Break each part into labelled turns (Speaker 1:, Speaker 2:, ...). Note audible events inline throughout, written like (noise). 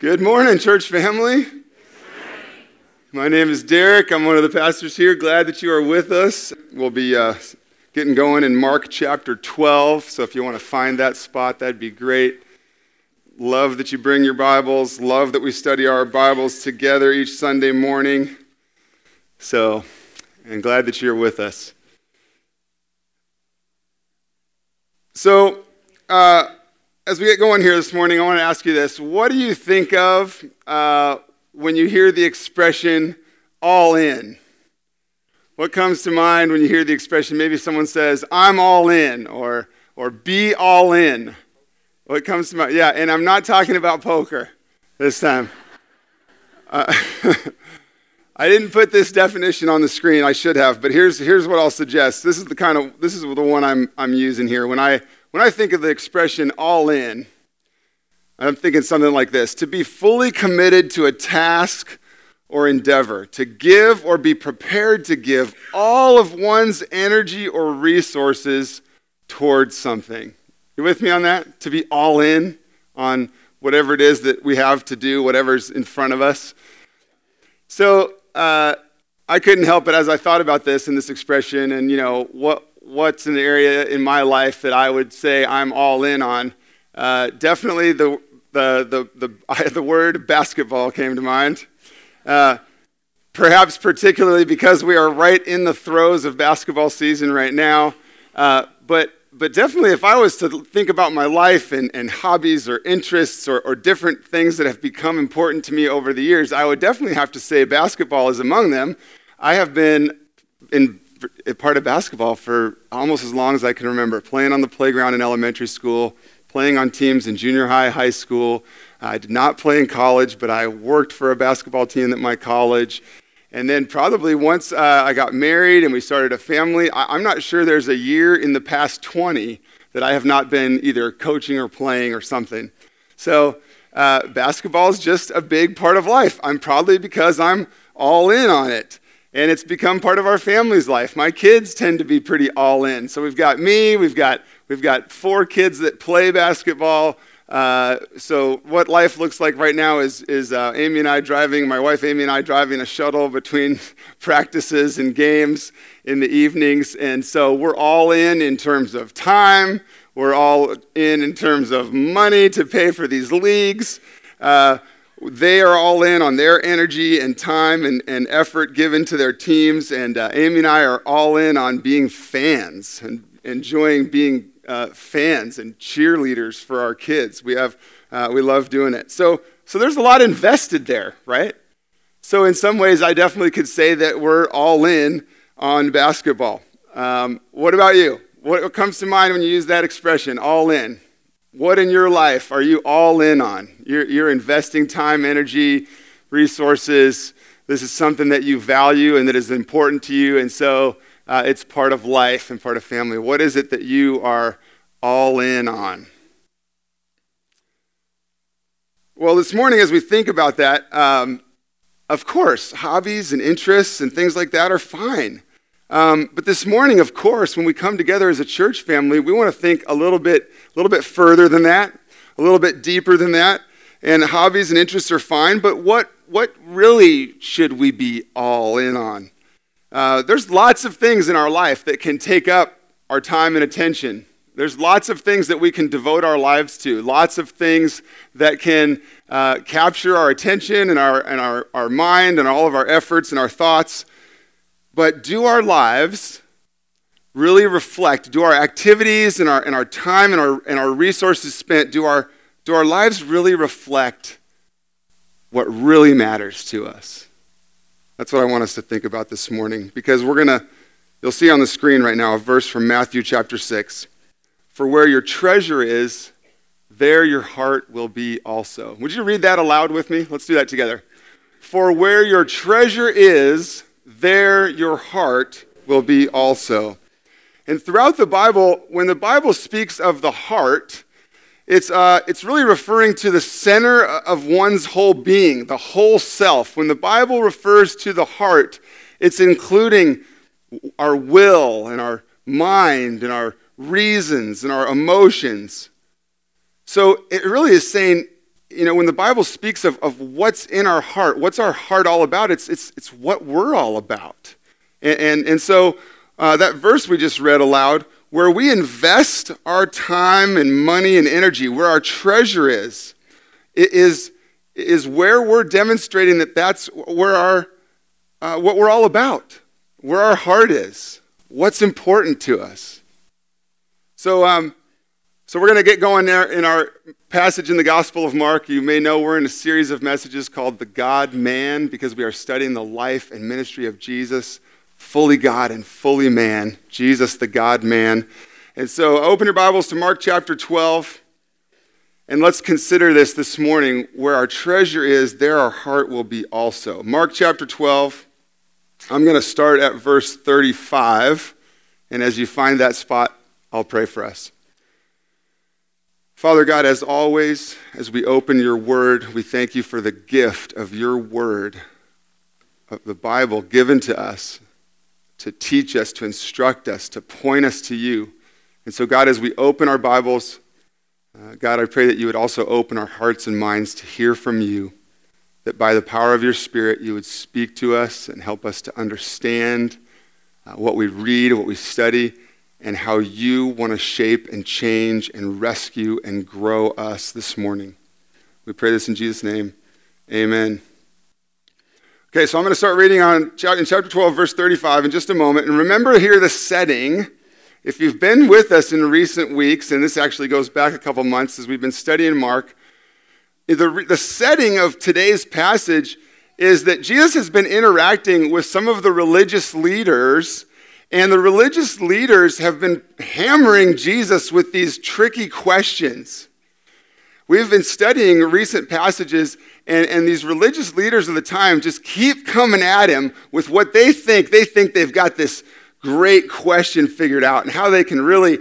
Speaker 1: Good morning, church family. My name is Derek. I'm one of the pastors here. Glad that you are with us. We'll be uh, getting going in Mark chapter 12. So if you want to find that spot, that'd be great. Love that you bring your Bibles. Love that we study our Bibles together each Sunday morning. So, and glad that you're with us. So, uh, as we get going here this morning, I want to ask you this. What do you think of uh, when you hear the expression all in? What comes to mind when you hear the expression? Maybe someone says, I'm all in, or, or be all in. What comes to mind? Yeah, and I'm not talking about poker this time. Uh, (laughs) I didn't put this definition on the screen. I should have, but here's, here's what I'll suggest. This is the kind of this is the one I'm, I'm using here. When I when I think of the expression all in, I'm thinking something like this to be fully committed to a task or endeavor, to give or be prepared to give all of one's energy or resources towards something. You with me on that? To be all in on whatever it is that we have to do, whatever's in front of us. So uh, I couldn't help it as I thought about this and this expression, and you know what what's an area in my life that I would say I'm all in on. Uh, definitely the, the, the, the, (laughs) the, word basketball came to mind. Uh, perhaps particularly because we are right in the throes of basketball season right now. Uh, but, but definitely, if I was to think about my life and, and hobbies or interests or, or different things that have become important to me over the years, I would definitely have to say basketball is among them. I have been in a part of basketball for almost as long as I can remember, playing on the playground in elementary school, playing on teams in junior high, high school. I did not play in college, but I worked for a basketball team at my college. And then, probably once uh, I got married and we started a family, I- am not sure there's a year in the past 20 that I have not been either coaching or playing or something. So, uh, basketball is just a big part of life. I'm probably because I'm all in on it and it's become part of our family's life. My kids tend to be pretty all in. So we've got me, we've got, we've got four kids that play basketball. Uh, so what life looks like right now is, is uh, Amy and I driving, my wife Amy and I driving a shuttle between (laughs) practices and games in the evenings. And so we're all in in terms of time. We're all in in terms of money to pay for these leagues. Uh, they are all in on their energy and time and, and effort given to their teams. And uh, Amy and I are all in on being fans and enjoying being uh, fans and cheerleaders for our kids. We, have, uh, we love doing it. So, so there's a lot invested there, right? So, in some ways, I definitely could say that we're all in on basketball. Um, what about you? What comes to mind when you use that expression, all in? What in your life are you all in on? You're, you're investing time, energy, resources. This is something that you value and that is important to you, and so uh, it's part of life and part of family. What is it that you are all in on? Well, this morning, as we think about that, um, of course, hobbies and interests and things like that are fine. Um, but this morning, of course, when we come together as a church family, we want to think a little bit, a little bit further than that, a little bit deeper than that. And hobbies and interests are fine, but what, what really should we be all in on? Uh, there's lots of things in our life that can take up our time and attention. There's lots of things that we can devote our lives to, lots of things that can uh, capture our attention and, our, and our, our mind and all of our efforts and our thoughts. But do our lives really reflect, do our activities and our, and our time and our, and our resources spent, do our, do our lives really reflect what really matters to us? That's what I want us to think about this morning because we're going to, you'll see on the screen right now a verse from Matthew chapter 6. For where your treasure is, there your heart will be also. Would you read that aloud with me? Let's do that together. For where your treasure is, there your heart will be also. And throughout the Bible, when the Bible speaks of the heart, it's, uh, it's really referring to the center of one's whole being, the whole self. When the Bible refers to the heart, it's including our will and our mind and our reasons and our emotions. So it really is saying you know, when the Bible speaks of, of what's in our heart, what's our heart all about, it's, it's, it's what we're all about. And, and, and so uh, that verse we just read aloud, where we invest our time and money and energy, where our treasure is, is, is where we're demonstrating that that's where our, uh, what we're all about, where our heart is, what's important to us. So, um, so we're going to get going there in our passage in the Gospel of Mark. You may know we're in a series of messages called The God Man because we are studying the life and ministry of Jesus, fully God and fully man, Jesus the God Man. And so open your Bibles to Mark chapter 12. And let's consider this this morning. Where our treasure is, there our heart will be also. Mark chapter 12. I'm going to start at verse 35. And as you find that spot, I'll pray for us. Father God, as always, as we open your word, we thank you for the gift of your word, of the Bible given to us to teach us, to instruct us, to point us to you. And so, God, as we open our Bibles, uh, God, I pray that you would also open our hearts and minds to hear from you, that by the power of your Spirit, you would speak to us and help us to understand uh, what we read, what we study and how you want to shape and change and rescue and grow us this morning. We pray this in Jesus' name. Amen. Okay, so I'm going to start reading on in chapter 12, verse 35 in just a moment. And remember here the setting. If you've been with us in recent weeks, and this actually goes back a couple months as we've been studying Mark, the, the setting of today's passage is that Jesus has been interacting with some of the religious leaders and the religious leaders have been hammering Jesus with these tricky questions. We've been studying recent passages, and, and these religious leaders of the time just keep coming at him with what they think. They think they've got this great question figured out and how they can really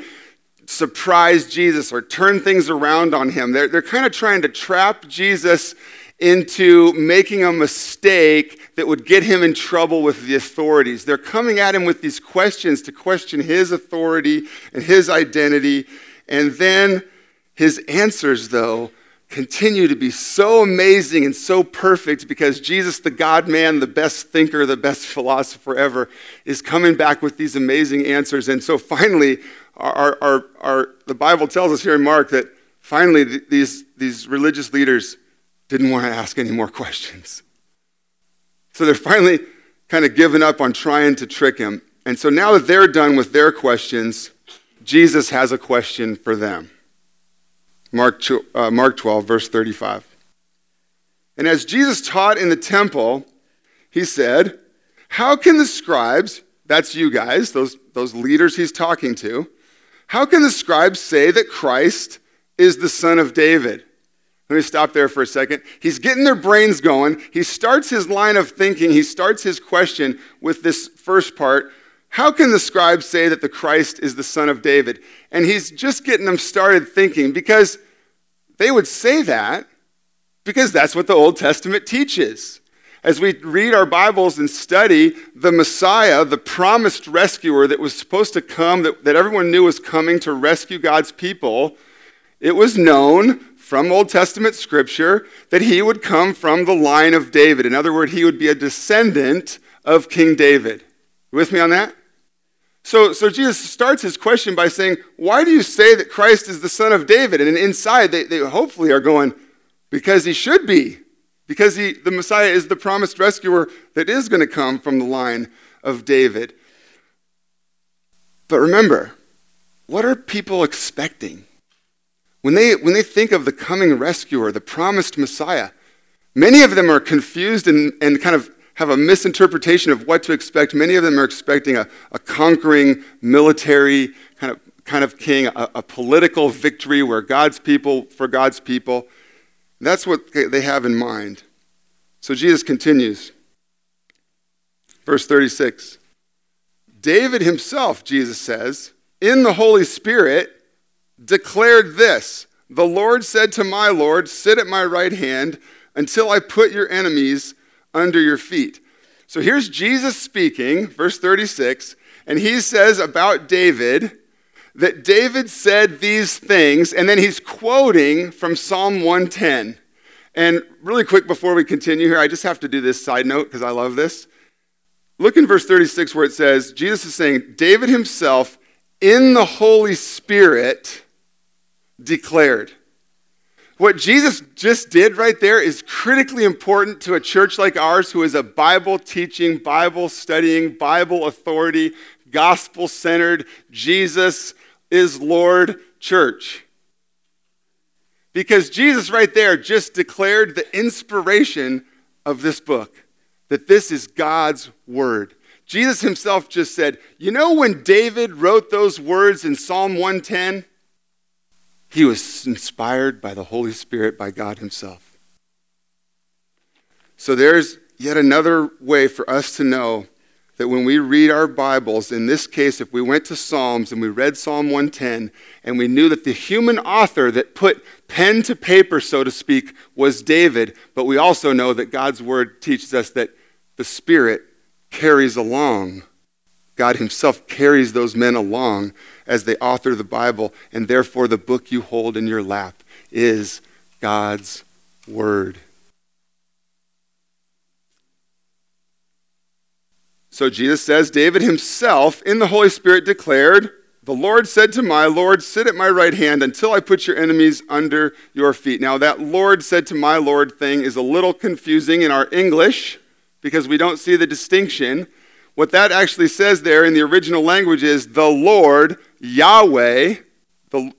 Speaker 1: surprise Jesus or turn things around on him. They're, they're kind of trying to trap Jesus into making a mistake that would get him in trouble with the authorities. They're coming at him with these questions to question his authority and his identity. And then his answers, though, continue to be so amazing and so perfect because Jesus, the God man, the best thinker, the best philosopher ever, is coming back with these amazing answers. And so finally, our, our, our, the Bible tells us here in Mark that finally these, these religious leaders didn't want to ask any more questions. So they're finally kind of given up on trying to trick him. And so now that they're done with their questions, Jesus has a question for them. Mark, uh, Mark 12, verse 35. And as Jesus taught in the temple, he said, How can the scribes, that's you guys, those, those leaders he's talking to, how can the scribes say that Christ is the son of David? Let me stop there for a second. He's getting their brains going. He starts his line of thinking, he starts his question with this first part How can the scribes say that the Christ is the son of David? And he's just getting them started thinking because they would say that because that's what the Old Testament teaches. As we read our Bibles and study the Messiah, the promised rescuer that was supposed to come, that, that everyone knew was coming to rescue God's people, it was known from Old Testament scripture that he would come from the line of David. In other words, he would be a descendant of King David. You with me on that? So, so Jesus starts his question by saying, Why do you say that Christ is the son of David? And inside, they, they hopefully are going, Because he should be. Because he, the Messiah is the promised rescuer that is going to come from the line of David. But remember, what are people expecting? When they, when they think of the coming rescuer, the promised Messiah, many of them are confused and, and kind of have a misinterpretation of what to expect. Many of them are expecting a, a conquering military kind of, kind of king, a, a political victory where God's people, for God's people. That's what they have in mind. So Jesus continues. Verse 36 David himself, Jesus says, in the Holy Spirit, declared this The Lord said to my Lord, Sit at my right hand until I put your enemies under your feet. So here's Jesus speaking, verse 36, and he says about David that David said these things, and then he's quoting from Psalm 110. And really quick before we continue here, I just have to do this side note because I love this. Look in verse 36 where it says, Jesus is saying, David himself in the Holy Spirit declared. What Jesus just did right there is critically important to a church like ours who is a Bible teaching, Bible studying, Bible authority, gospel centered, Jesus is Lord church. Because Jesus, right there, just declared the inspiration of this book that this is God's word. Jesus himself just said, You know, when David wrote those words in Psalm 110? He was inspired by the Holy Spirit, by God Himself. So there's yet another way for us to know that when we read our Bibles, in this case, if we went to Psalms and we read Psalm 110 and we knew that the human author that put pen to paper, so to speak, was David, but we also know that God's Word teaches us that the Spirit carries along. God Himself carries those men along as they author of the Bible, and therefore the book you hold in your lap is God's Word. So Jesus says, David himself in the Holy Spirit declared, The Lord said to my Lord, Sit at my right hand until I put your enemies under your feet. Now, that Lord said to my Lord thing is a little confusing in our English because we don't see the distinction. What that actually says there in the original language is the Lord Yahweh, the,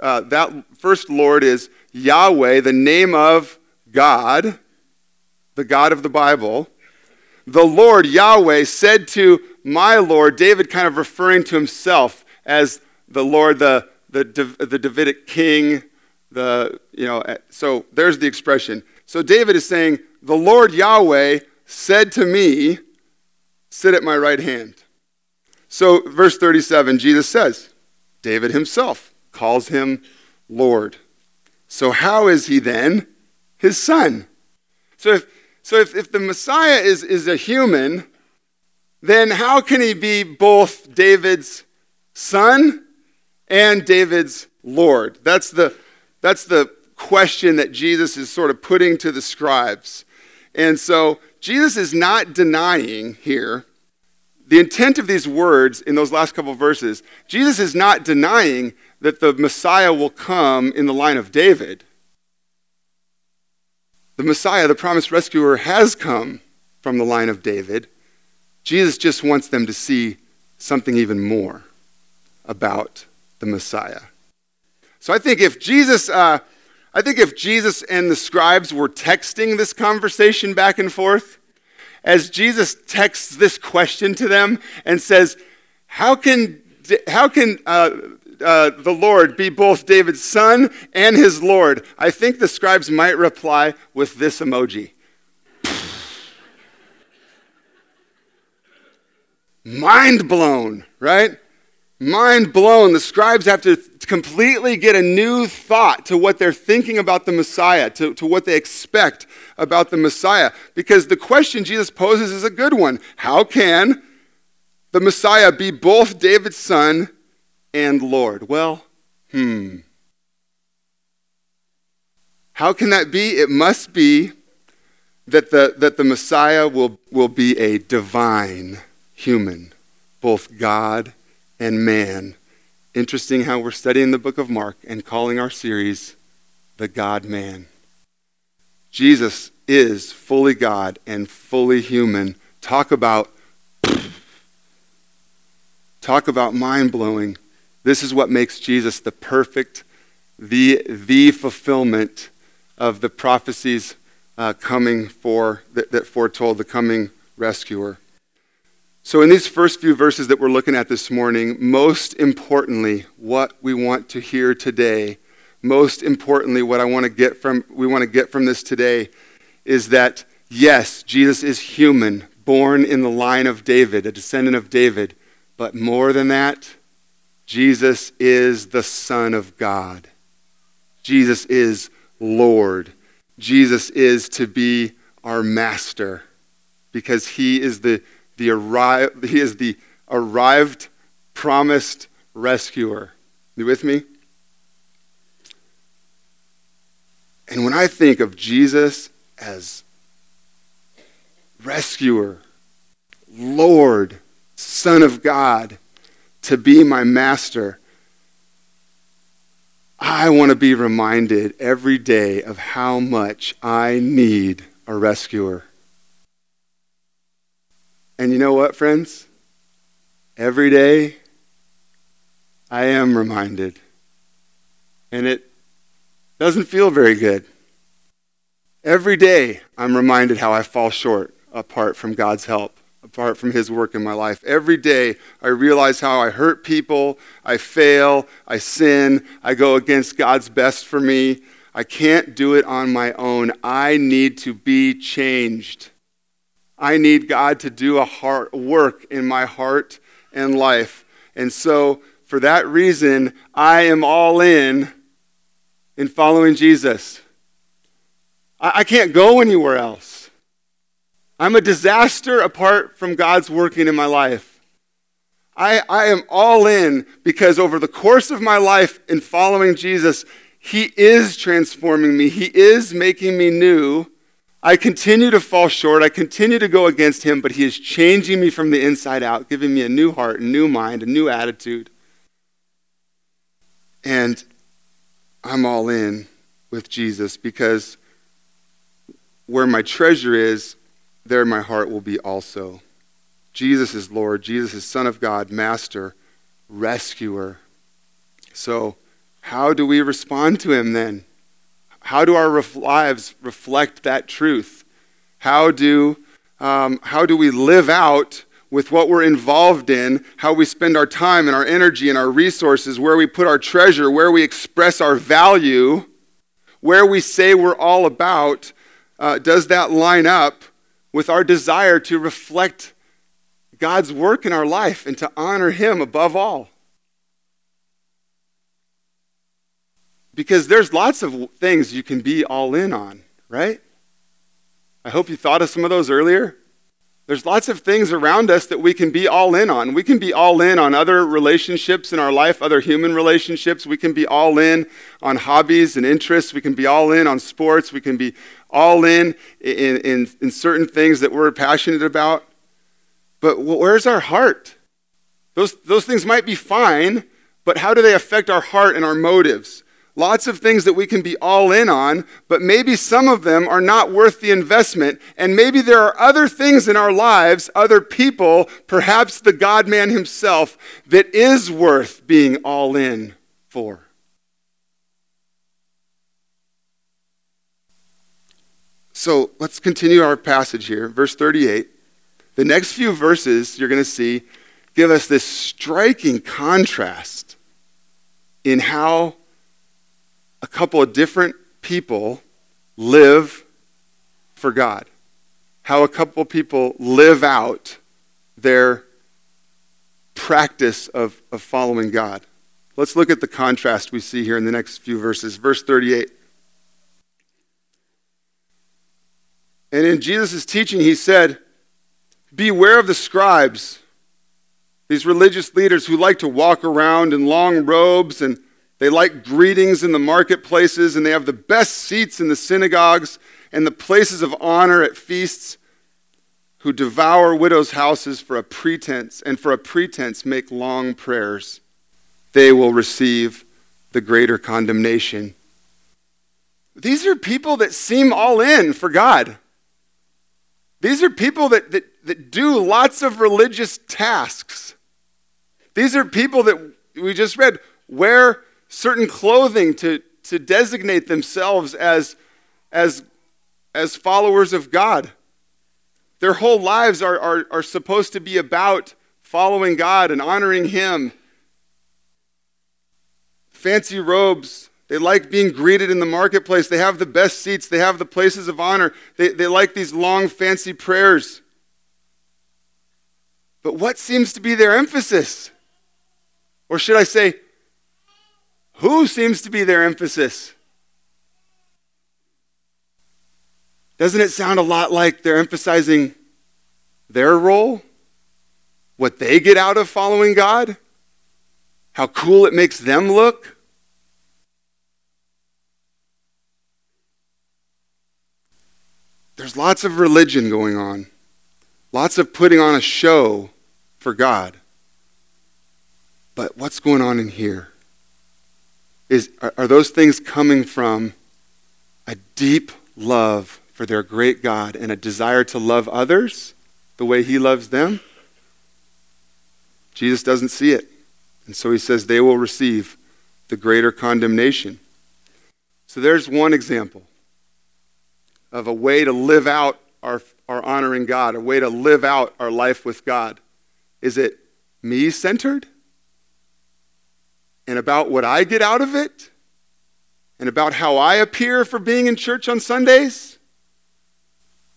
Speaker 1: uh, that first Lord is Yahweh, the name of God, the God of the Bible. The Lord Yahweh said to my Lord, David kind of referring to himself as the Lord, the, the, the Davidic king, the, you know, so there's the expression. So David is saying, the Lord Yahweh said to me, sit at my right hand. So, verse 37, Jesus says, David himself calls him Lord. So, how is he then his son? So, if, so if, if the Messiah is, is a human, then how can he be both David's son and David's Lord? That's the, that's the question that Jesus is sort of putting to the scribes. And so Jesus is not denying here the intent of these words in those last couple verses, Jesus is not denying that the Messiah will come in the line of David. The Messiah, the promised rescuer, has come from the line of David. Jesus just wants them to see something even more about the Messiah. So I think if Jesus, uh, I think if Jesus and the scribes were texting this conversation back and forth, as Jesus texts this question to them and says, How can, how can uh, uh, the Lord be both David's son and his Lord? I think the scribes might reply with this emoji. Mind blown, right? Mind blown. The scribes have to completely get a new thought to what they're thinking about the Messiah, to, to what they expect about the Messiah. Because the question Jesus poses is a good one How can the Messiah be both David's son and Lord? Well, hmm. How can that be? It must be that the, that the Messiah will, will be a divine human, both God and man Interesting how we're studying the book of Mark and calling our series The God Man. Jesus is fully God and fully human. Talk about talk about mind blowing. This is what makes Jesus the perfect, the, the fulfillment of the prophecies uh, coming for that, that foretold the coming rescuer. So, in these first few verses that we're looking at this morning, most importantly, what we want to hear today, most importantly, what I want to get from we want to get from this today is that yes, Jesus is human, born in the line of David, a descendant of David, but more than that, Jesus is the Son of God. Jesus is Lord. Jesus is to be our master because he is the the arri- he is the arrived, promised rescuer. You with me? And when I think of Jesus as rescuer, Lord, Son of God, to be my master, I want to be reminded every day of how much I need a rescuer. And you know what, friends? Every day, I am reminded. And it doesn't feel very good. Every day, I'm reminded how I fall short apart from God's help, apart from His work in my life. Every day, I realize how I hurt people, I fail, I sin, I go against God's best for me. I can't do it on my own. I need to be changed. I need God to do a heart work in my heart and life. And so, for that reason, I am all in in following Jesus. I, I can't go anywhere else. I'm a disaster apart from God's working in my life. I, I am all in because over the course of my life in following Jesus, He is transforming me, He is making me new. I continue to fall short. I continue to go against him, but he is changing me from the inside out, giving me a new heart, a new mind, a new attitude. And I'm all in with Jesus because where my treasure is, there my heart will be also. Jesus is Lord. Jesus is Son of God, Master, Rescuer. So, how do we respond to him then? How do our ref- lives reflect that truth? How do, um, how do we live out with what we're involved in, how we spend our time and our energy and our resources, where we put our treasure, where we express our value, where we say we're all about? Uh, does that line up with our desire to reflect God's work in our life and to honor Him above all? Because there's lots of things you can be all in on, right? I hope you thought of some of those earlier. There's lots of things around us that we can be all in on. We can be all in on other relationships in our life, other human relationships. We can be all in on hobbies and interests. We can be all in on sports. We can be all in in, in, in certain things that we're passionate about. But where's our heart? Those, those things might be fine, but how do they affect our heart and our motives? Lots of things that we can be all in on, but maybe some of them are not worth the investment. And maybe there are other things in our lives, other people, perhaps the God man himself, that is worth being all in for. So let's continue our passage here. Verse 38. The next few verses you're going to see give us this striking contrast in how a couple of different people live for God. How a couple of people live out their practice of, of following God. Let's look at the contrast we see here in the next few verses. Verse 38. And in Jesus' teaching, he said, Beware of the scribes, these religious leaders who like to walk around in long robes and they like greetings in the marketplaces, and they have the best seats in the synagogues and the places of honor at feasts, who devour widows' houses for a pretense, and for a pretense make long prayers. They will receive the greater condemnation. These are people that seem all in for God. These are people that, that, that do lots of religious tasks. These are people that we just read wear certain clothing to, to designate themselves as, as, as followers of God. Their whole lives are, are, are supposed to be about following God and honoring Him. Fancy robes. They like being greeted in the marketplace. They have the best seats. They have the places of honor. They, they like these long, fancy prayers. But what seems to be their emphasis? Or should I say, who seems to be their emphasis? Doesn't it sound a lot like they're emphasizing their role? What they get out of following God? How cool it makes them look? there's lots of religion going on, lots of putting on a show for God. But what's going on in here? Is, are, are those things coming from a deep love for their great God and a desire to love others the way He loves them? Jesus doesn't see it. And so He says they will receive the greater condemnation. So there's one example of a way to live out our, our honoring God, a way to live out our life with God. Is it me centered? And about what I get out of it? And about how I appear for being in church on Sundays?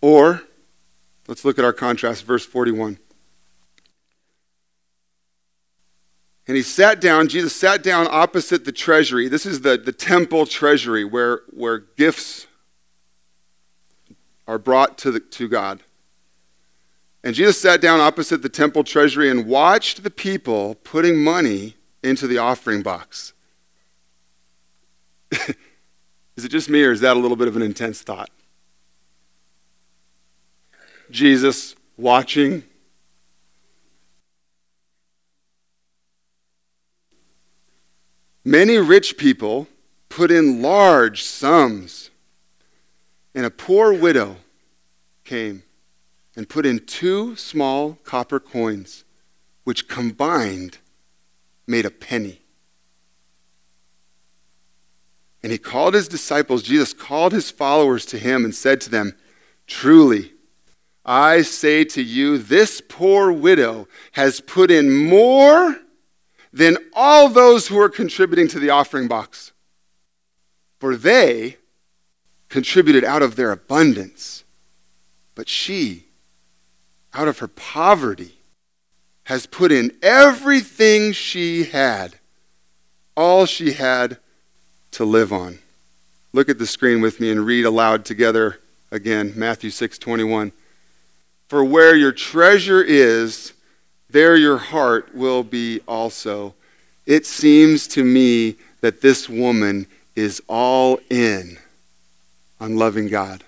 Speaker 1: Or, let's look at our contrast, verse 41. And he sat down, Jesus sat down opposite the treasury. This is the, the temple treasury where, where gifts are brought to, the, to God. And Jesus sat down opposite the temple treasury and watched the people putting money into the offering box. (laughs) is it just me, or is that a little bit of an intense thought? Jesus watching. Many rich people put in large sums, and a poor widow came and put in two small copper coins, which combined made a penny. And he called his disciples, Jesus called his followers to him and said to them, Truly, I say to you, this poor widow has put in more than all those who are contributing to the offering box. For they contributed out of their abundance, but she out of her poverty, has put in everything she had, all she had to live on. Look at the screen with me and read aloud together again Matthew 6 21. For where your treasure is, there your heart will be also. It seems to me that this woman is all in on loving God.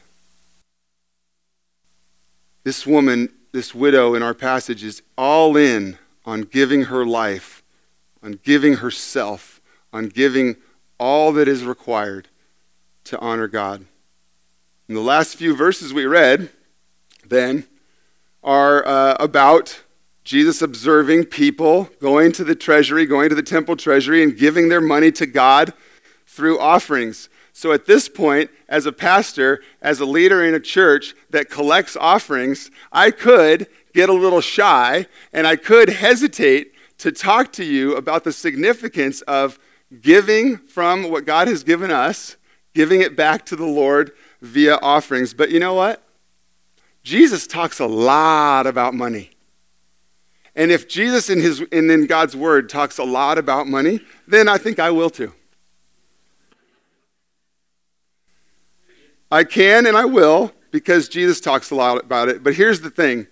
Speaker 1: This woman this widow in our passage is all in on giving her life, on giving herself, on giving all that is required to honor God. And the last few verses we read, then, are uh, about Jesus observing people going to the treasury, going to the temple treasury, and giving their money to God through offerings. So at this point, as a pastor, as a leader in a church that collects offerings, I could get a little shy and I could hesitate to talk to you about the significance of giving from what God has given us, giving it back to the Lord via offerings. But you know what? Jesus talks a lot about money. And if Jesus in, his, and in God's word talks a lot about money, then I think I will too. I can and I will because Jesus talks a lot about it. But here's the thing.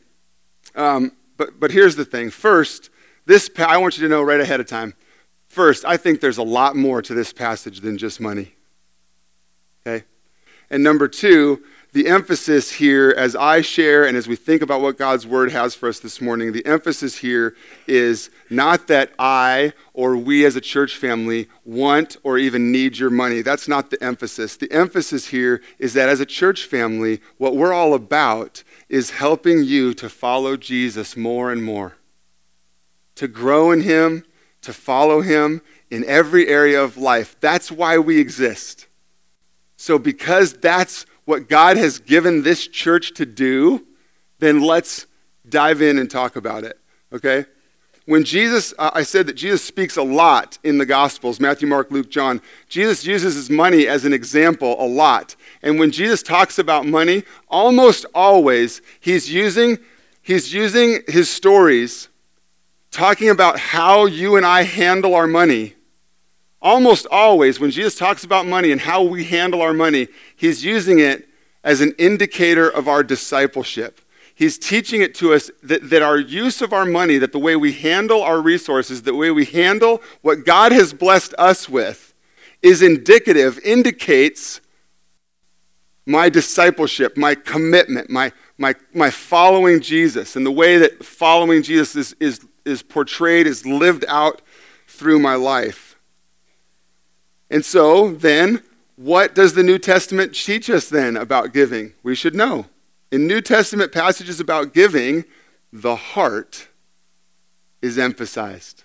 Speaker 1: Um, but, but here's the thing. First, this I want you to know right ahead of time. First, I think there's a lot more to this passage than just money. Okay? And number two, the emphasis here, as I share and as we think about what God's word has for us this morning, the emphasis here is not that I or we as a church family want or even need your money. That's not the emphasis. The emphasis here is that as a church family, what we're all about is helping you to follow Jesus more and more, to grow in Him, to follow Him in every area of life. That's why we exist. So, because that's what God has given this church to do, then let's dive in and talk about it, okay? When Jesus, uh, I said that Jesus speaks a lot in the Gospels Matthew, Mark, Luke, John. Jesus uses his money as an example a lot. And when Jesus talks about money, almost always he's using, he's using his stories talking about how you and I handle our money Almost always, when Jesus talks about money and how we handle our money, he's using it as an indicator of our discipleship. He's teaching it to us that, that our use of our money, that the way we handle our resources, the way we handle what God has blessed us with, is indicative, indicates my discipleship, my commitment, my, my, my following Jesus, and the way that following Jesus is, is, is portrayed, is lived out through my life. And so, then, what does the New Testament teach us then about giving? We should know. In New Testament passages about giving, the heart is emphasized.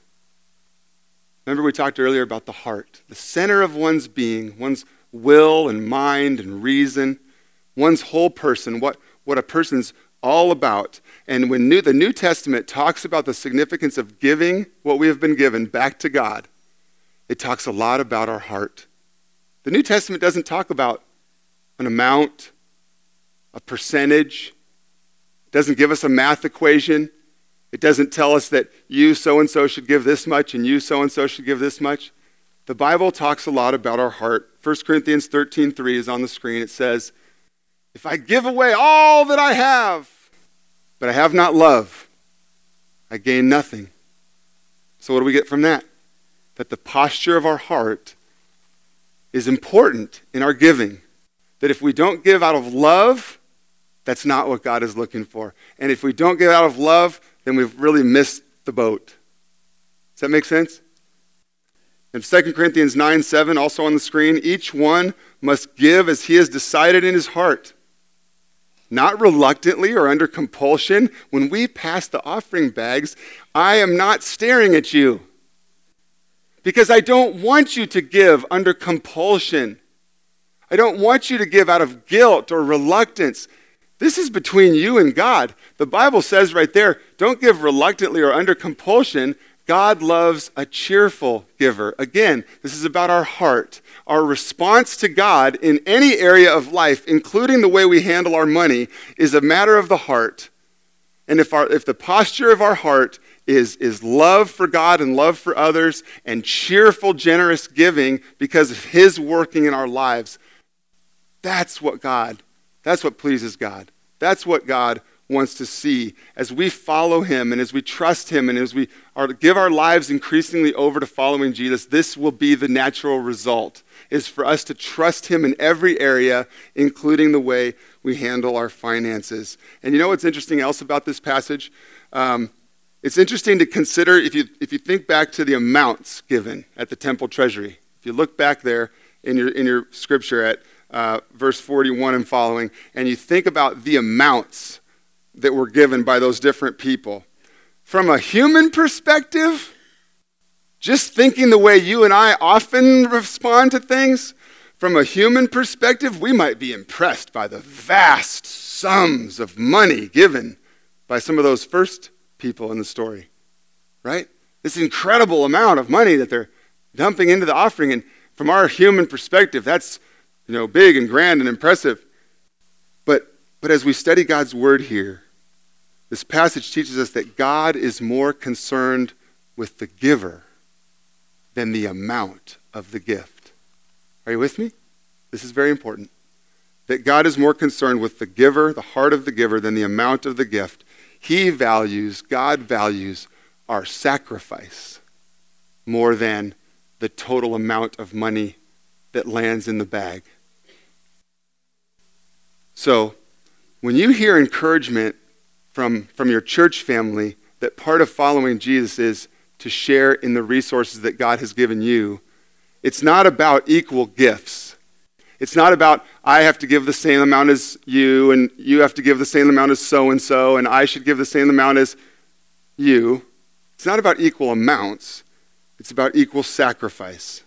Speaker 1: Remember, we talked earlier about the heart, the center of one's being, one's will and mind and reason, one's whole person, what, what a person's all about. And when New, the New Testament talks about the significance of giving what we have been given back to God, it talks a lot about our heart. The New Testament doesn't talk about an amount, a percentage, it doesn't give us a math equation. It doesn't tell us that you so and so should give this much and you so and so should give this much. The Bible talks a lot about our heart. 1 Corinthians 13:3 is on the screen. It says, "If I give away all that I have, but I have not love, I gain nothing." So what do we get from that? That the posture of our heart is important in our giving. That if we don't give out of love, that's not what God is looking for. And if we don't give out of love, then we've really missed the boat. Does that make sense? And 2 Corinthians 9 7, also on the screen, each one must give as he has decided in his heart, not reluctantly or under compulsion. When we pass the offering bags, I am not staring at you because I don't want you to give under compulsion. I don't want you to give out of guilt or reluctance. This is between you and God. The Bible says right there don't give reluctantly or under compulsion. God loves a cheerful giver. Again, this is about our heart. Our response to God in any area of life, including the way we handle our money, is a matter of the heart. And if, our, if the posture of our heart is, is love for God and love for others and cheerful, generous giving because of His working in our lives, that's what God, that's what pleases God. That's what God wants to see. As we follow him and as we trust him and as we are, give our lives increasingly over to following jesus this will be the natural result is for us to trust him in every area including the way we handle our finances. And you know what's interesting else about this passage? Um, it's interesting to consider if you, if you think back to the amounts given at the temple treasury if you look back there in your, in your scripture at uh, verse 41 and following and you think about the amounts that were given by those different people. From a human perspective, just thinking the way you and I often respond to things, from a human perspective, we might be impressed by the vast sums of money given by some of those first people in the story, right? This incredible amount of money that they're dumping into the offering. And from our human perspective, that's you know, big and grand and impressive. But, but as we study God's word here, this passage teaches us that God is more concerned with the giver than the amount of the gift. Are you with me? This is very important. That God is more concerned with the giver, the heart of the giver, than the amount of the gift. He values, God values our sacrifice more than the total amount of money that lands in the bag. So, when you hear encouragement from, from your church family that part of following Jesus is to share in the resources that God has given you. It's not about equal gifts. It's not about, I have to give the same amount as you, and you have to give the same amount as so and so, and I should give the same amount as you. It's not about equal amounts, it's about equal sacrifice.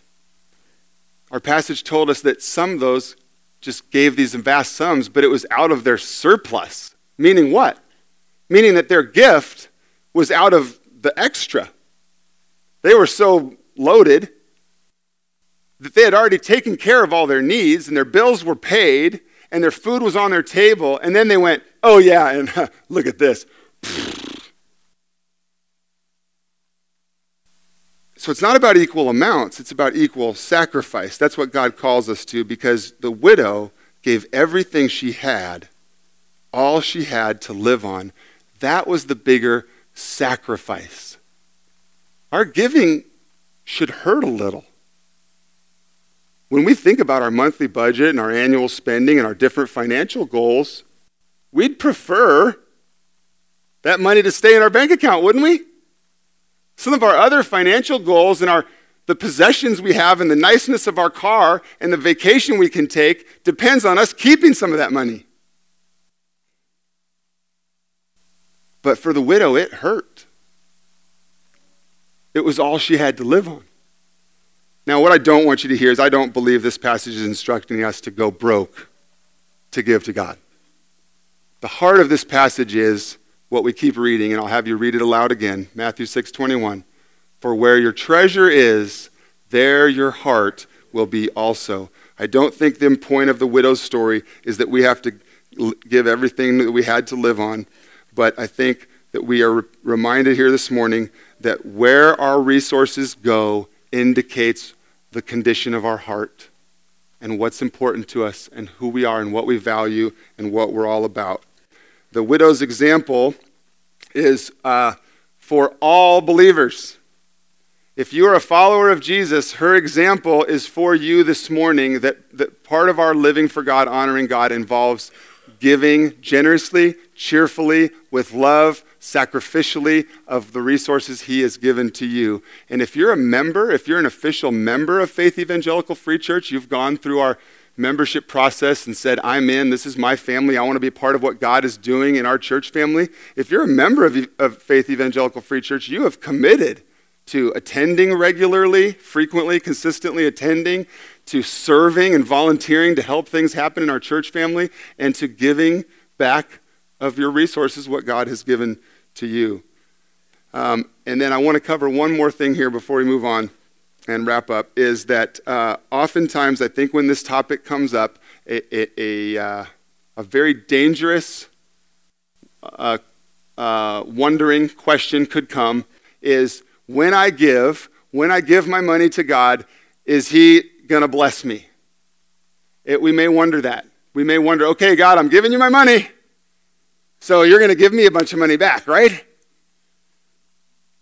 Speaker 1: Our passage told us that some of those just gave these vast sums, but it was out of their surplus. Meaning what? meaning that their gift was out of the extra. They were so loaded that they had already taken care of all their needs and their bills were paid and their food was on their table. And then they went, oh, yeah, and (laughs) look at this. (laughs) So it's not about equal amounts, it's about equal sacrifice. That's what God calls us to because the widow gave everything she had, all she had to live on, that was the bigger sacrifice. Our giving should hurt a little. When we think about our monthly budget and our annual spending and our different financial goals, we'd prefer that money to stay in our bank account, wouldn't we? Some of our other financial goals and our the possessions we have and the niceness of our car and the vacation we can take depends on us keeping some of that money. But for the widow, it hurt. It was all she had to live on. Now, what I don't want you to hear is I don't believe this passage is instructing us to go broke to give to God. The heart of this passage is what we keep reading, and I'll have you read it aloud again Matthew 6 21. For where your treasure is, there your heart will be also. I don't think the point of the widow's story is that we have to give everything that we had to live on, but I think that we are reminded here this morning that where our resources go indicates the condition of our heart and what's important to us and who we are and what we value and what we're all about. The widow's example is uh, for all believers. If you are a follower of Jesus, her example is for you this morning that, that part of our living for God, honoring God, involves giving generously, cheerfully, with love, sacrificially of the resources He has given to you. And if you're a member, if you're an official member of Faith Evangelical Free Church, you've gone through our membership process and said, I'm in, this is my family, I want to be part of what God is doing in our church family. If you're a member of, of Faith Evangelical Free Church, you have committed to attending regularly, frequently, consistently attending, to serving and volunteering to help things happen in our church family, and to giving back of your resources what God has given to you. Um, and then I want to cover one more thing here before we move on and wrap up is that uh, oftentimes I think when this topic comes up, a, a, a, uh, a very dangerous, uh, uh wondering question could come is when I give, when I give my money to God, is He going to bless me? It, we may wonder that. We may wonder, okay, God, I'm giving you my money, so you're going to give me a bunch of money back, right?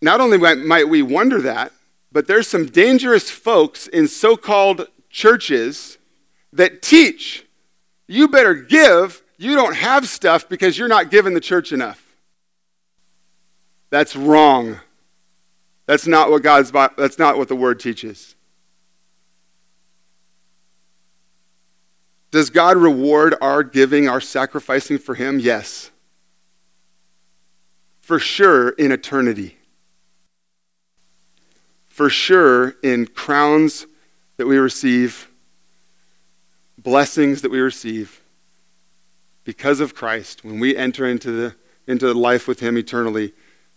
Speaker 1: Not only might we wonder that, but there's some dangerous folks in so called churches that teach you better give, you don't have stuff because you're not giving the church enough. That's wrong. That's not what God's that's not what the word teaches. Does God reward our giving, our sacrificing for him? Yes. For sure in eternity. For sure in crowns that we receive, blessings that we receive because of Christ when we enter into the into life with him eternally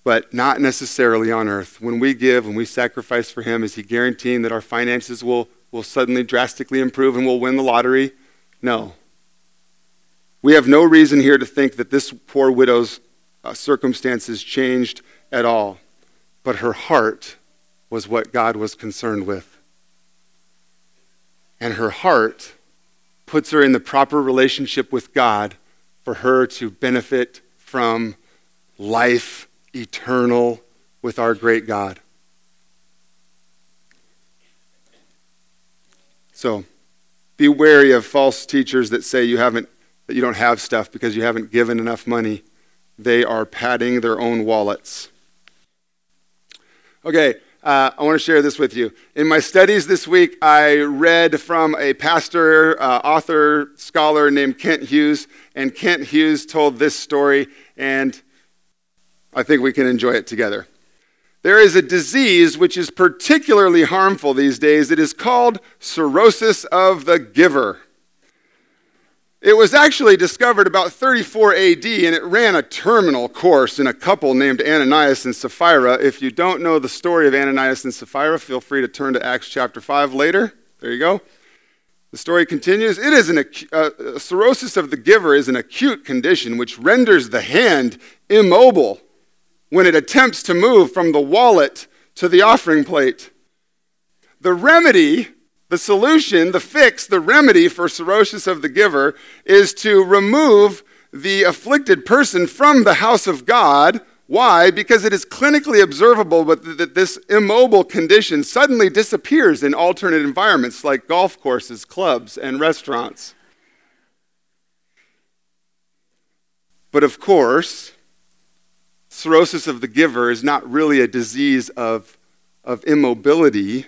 Speaker 1: but not necessarily on earth. When we give, when we sacrifice for Him, is He guaranteeing that our finances will, will suddenly drastically improve and we'll win the lottery? No. We have no reason here to think that this poor widow's uh, circumstances changed at all, but her heart was what God was concerned with. And her heart puts her in the proper relationship with God for her to benefit from life eternal with our great God. So, be wary of false teachers that say you haven't that you don't have stuff because you haven't given enough money. They are padding their own wallets. Okay, uh, I want to share this with you. In my studies this week, I read from a pastor, uh, author, scholar named Kent Hughes, and Kent Hughes told this story, and I think we can enjoy it together. There is a disease which is particularly harmful these days. It is called cirrhosis of the giver. It was actually discovered about 34 AD and it ran a terminal course in a couple named Ananias and Sapphira. If you don't know the story of Ananias and Sapphira, feel free to turn to Acts chapter 5 later. There you go. The story continues. It is an uh, cirrhosis of the giver is an acute condition which renders the hand immobile when it attempts to move from the wallet to the offering plate. The remedy, the solution, the fix, the remedy for cirrhosis of the giver is to remove the afflicted person from the house of God Why? Because it is clinically observable that this immobile condition suddenly disappears in alternate environments like golf courses, clubs, and restaurants. But of course, cirrhosis of the giver is not really a disease of, of immobility.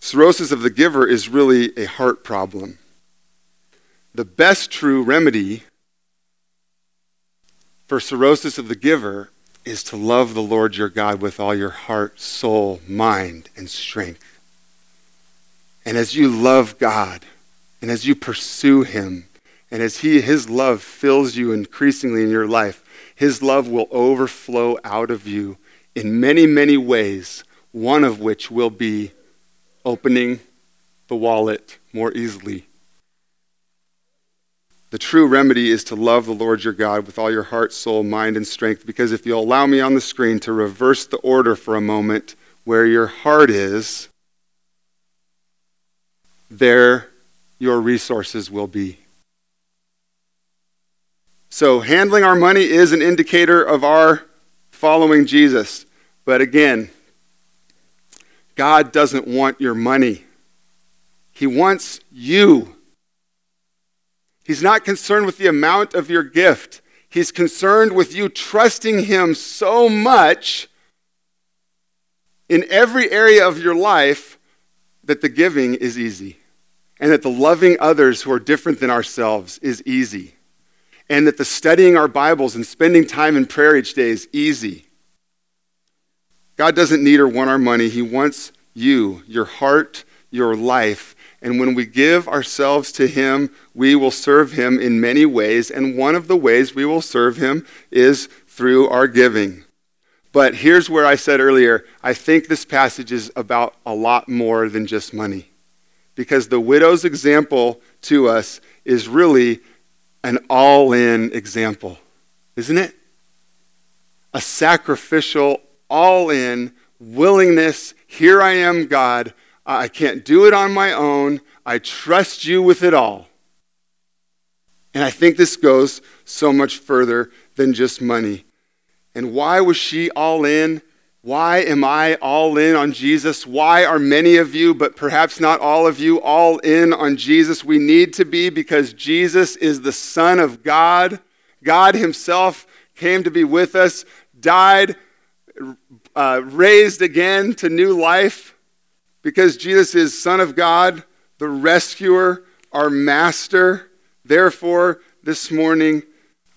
Speaker 1: Cirrhosis of the giver is really a heart problem. The best true remedy for cirrhosis of the giver is to love the Lord your God with all your heart, soul, mind, and strength. And as you love God, and as you pursue Him, and as he, His love fills you increasingly in your life, His love will overflow out of you in many, many ways, one of which will be opening the wallet more easily the true remedy is to love the Lord your God with all your heart, soul, mind, and strength. Because if you'll allow me on the screen to reverse the order for a moment, where your heart is, there your resources will be. So, handling our money is an indicator of our following Jesus. But again, God doesn't want your money, He wants you. He's not concerned with the amount of your gift. He's concerned with you trusting Him so much in every area of your life that the giving is easy, and that the loving others who are different than ourselves is easy, and that the studying our Bibles and spending time in prayer each day is easy. God doesn't need or want our money, He wants you, your heart, your life, and when we give ourselves to Him, we will serve Him in many ways. And one of the ways we will serve Him is through our giving. But here's where I said earlier I think this passage is about a lot more than just money. Because the widow's example to us is really an all in example, isn't it? A sacrificial, all in willingness. Here I am, God. I can't do it on my own. I trust you with it all. And I think this goes so much further than just money. And why was she all in? Why am I all in on Jesus? Why are many of you, but perhaps not all of you, all in on Jesus? We need to be because Jesus is the Son of God. God Himself came to be with us, died, uh, raised again to new life because Jesus is Son of God, the rescuer, our master. Therefore, this morning,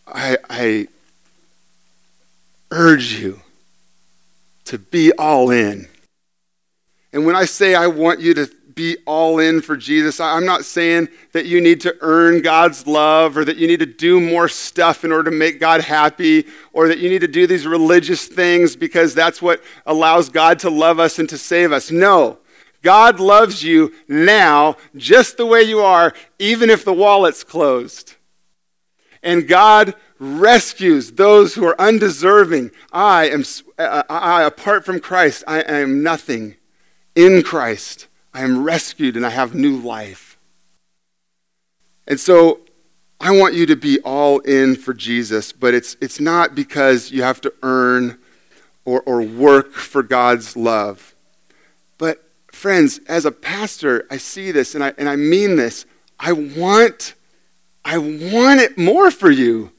Speaker 1: I, I urge you to be all in. And when I say I want you to be all in for Jesus, I'm not saying that you need to earn God's love or that you need to do more stuff in order to make God happy or that you need to do these religious things because that's what allows God to love us and to save us. No. God loves you now just the way you are, even if the wallet's closed. And God rescues those who are undeserving. I am, uh, I, apart from Christ, I am nothing. In Christ, I am rescued and I have new life. And so I want you to be all in for Jesus, but it's, it's not because you have to earn or, or work for God's love. But, friends, as a pastor, I see this and I, and I mean this. I want, I want it more for you.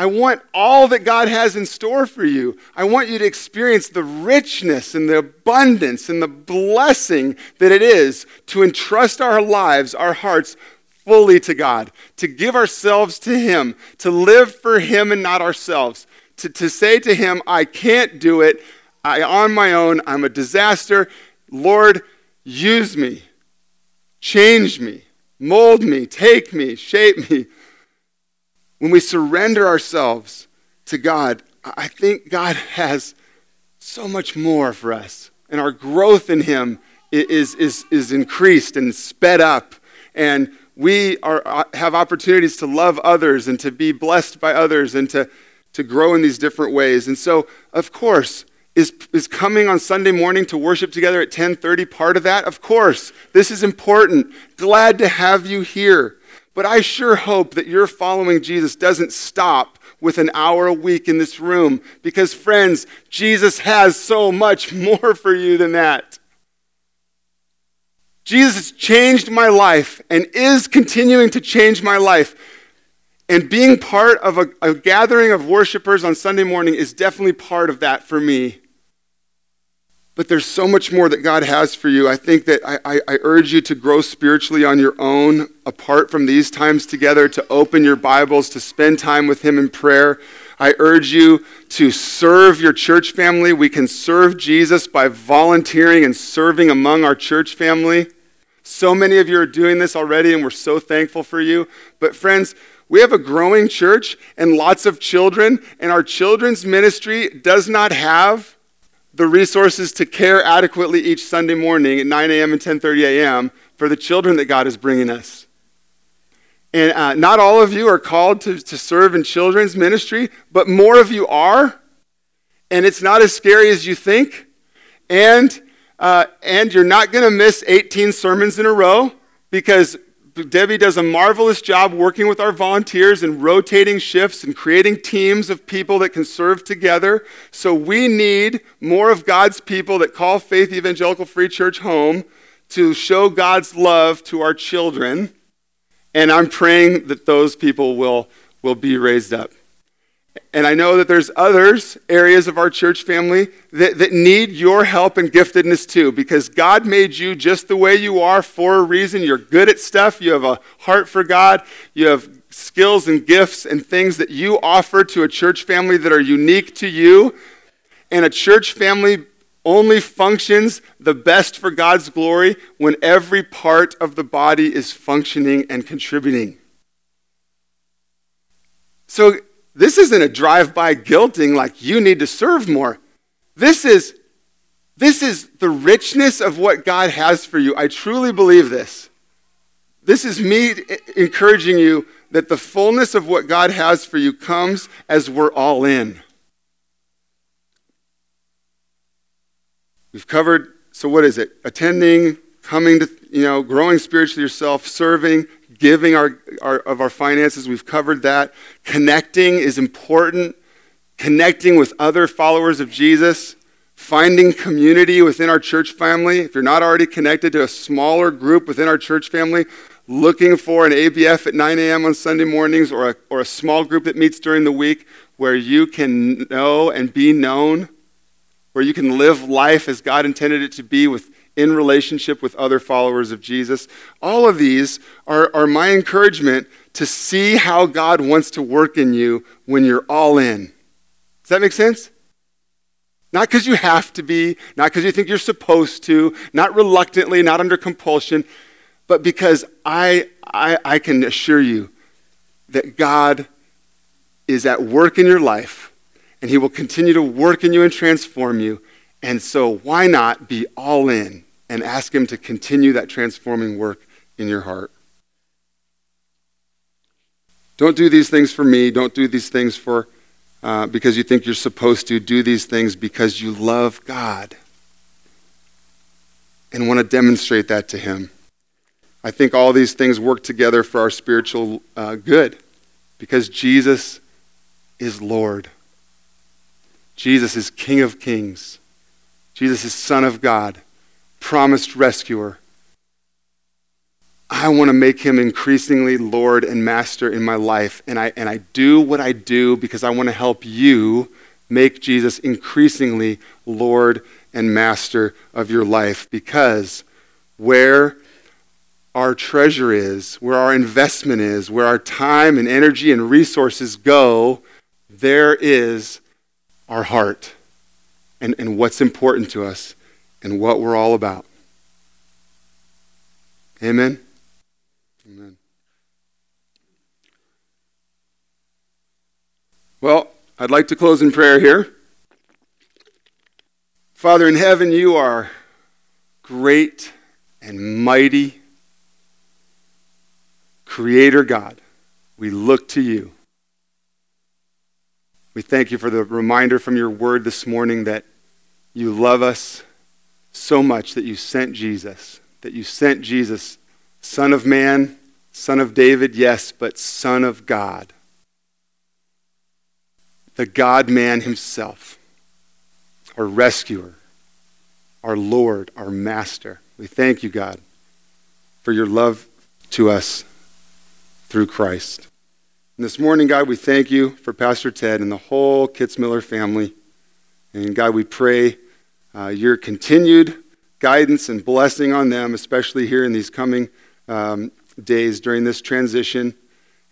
Speaker 1: I want all that God has in store for you. I want you to experience the richness and the abundance and the blessing that it is to entrust our lives, our hearts, fully to God, to give ourselves to Him, to live for Him and not ourselves, to, to say to Him, I can't do it. I, on my own, I'm a disaster. Lord, Use me, change me, mold me, take me, shape me. When we surrender ourselves to God, I think God (laughs) has so much more for us. And our growth in Him is, is, is increased and sped up. And we are, uh, have opportunities to love others and to be blessed by others and to, to grow in these different ways. And so, of course, is, is coming on Sunday morning to worship together at 10:30 part of that? Of course. This is important. Glad to have you here. But I sure hope that your following Jesus doesn't stop with an hour a week in this room because, friends, Jesus has so much (laughs) more for you than that. Jesus changed my life and is continuing to change my life. And being part of a, a, gathering of worshipers on Sunday morning is definitely part of that for me. But there's so much more that God has for you. I think that I, I, I urge you to grow spiritually on your own, apart from these times together, to open your Bibles, to spend time with Him in prayer. I urge you to serve your church family. We can serve Jesus by volunteering and serving among our church family. So many of you are doing this already, and we're so thankful for you. But, friends, we have a growing church and lots of children, and our children's ministry does not have the resources to care adequately each Sunday morning at 9 a.m. and 10:30 a.m. for the children that God is bringing us. And uh, not all of you are called to, to serve in children's ministry, but more of you are. And it's not as scary as you think. And, uh, and you're not going to miss 18 sermons in a row because Debbie does a marvelous job working with our volunteers and rotating shifts and creating teams of people that can serve together. So we need more of God's people that call Faith Evangelical Free Church home to show God's love to our children. And I'm praying that those people will, will be raised up. And I know that there's others, areas of our church family, that, that need your help and giftedness too, because God made you just the way you are for a reason. You're good at stuff, you have a heart for God, you have skills and gifts and things that you offer to a church family that are unique to you. And a church family only functions the best for God's glory when every part of the body is functioning and contributing. So, this isn't a drive by guilting like you need to serve more. This is, this is the richness of what God has for you. I truly believe this. This is me encouraging you that the fullness of what God has for you comes as we're all in. We've covered, so what is it? Attending, coming to, you know, growing spiritually yourself, serving, giving our, our, of our finances, we've covered that. Connecting is important. Connecting with other followers of Jesus. Finding community within our church family. If you're not already connected to a smaller group within our church family, looking for an ABF at 9 a.m. on Sunday mornings or a, or a small group that meets during the week where you can know and be known, where you can live life as God intended it to be with in relationship with other followers of Jesus. All of these are, are my encouragement to see how God wants to work in you when you're all in. Does that make sense? Not because you have to be, not because you think you're supposed to, not reluctantly, not under compulsion, but because I, I, I can assure you that God is at work in your life and He will continue to work in you and transform you and so, why not be all in and ask Him to continue that transforming work in your heart? Don't do these things for me. Don't do these things for uh, because you think you're supposed to. Do these things because you love God and want to demonstrate that to Him. I think all these things work together for our spiritual uh, good because Jesus is Lord. Jesus is King of Kings. Jesus is Son of God, promised rescuer. I want to make him increasingly Lord and Master in my life. And I, and I do what I do because I want to help you make Jesus increasingly Lord and Master of your life. Because where our treasure is, where our investment is, where our time and energy and resources go, there is our heart and, and what's important to us and what we're all about. Amen? Amen. Well, I'd like to close in prayer here. Father in heaven, you are great and mighty. Creator God, we look to you. We thank you for the reminder from your word this morning that you love us so much that you sent Jesus, that you sent Jesus, Son of Man, Son of David, yes, but Son of God. The God man himself, our rescuer, our Lord, our Master. We thank you, God, for your love to us through Christ. And this morning, God, we thank you for Pastor Ted and the whole Kitzmiller family. And God, we pray uh, your continued guidance and blessing on them, especially here in these coming um, days during this transition.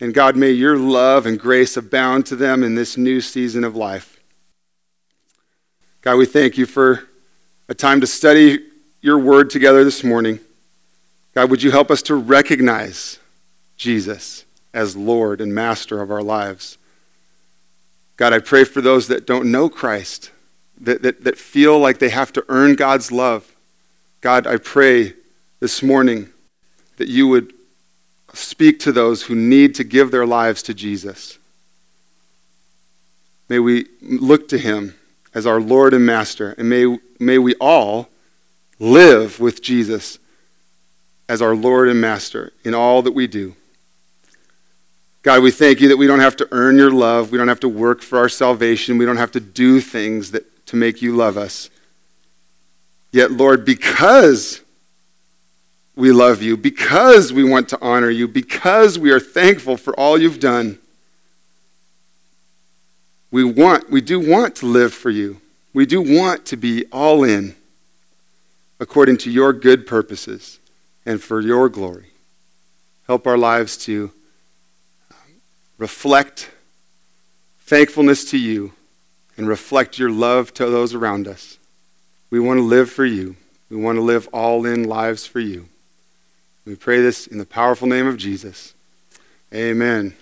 Speaker 1: And God, may your love and grace abound to them in this new season of life. God, we thank you for a time to study your word together this morning. God, would you help us to recognize Jesus as Lord and Master of our lives? God, I pray for those that don't know Christ, that, that, that feel like they have to earn God's love. God, I pray this morning that you would speak to those who need to give their lives to Jesus. May we look to him as our Lord and Master, and may, may we all live with Jesus as our Lord and Master in all that we do. God, we thank you that we don't have to earn your love. We don't have to work for our salvation. We don't have to do things that, to make you love us. Yet, Lord, because we love you, because we want to honor you, because we are thankful for all you've done. We want, we do want to live for you. We do want to be all in according to your good purposes and for your glory. Help our lives to reflect thankfulness to you and reflect your love to those around us. We want to live for you. We want to live all in lives for you. We pray this in the powerful name of Jesus. Amen.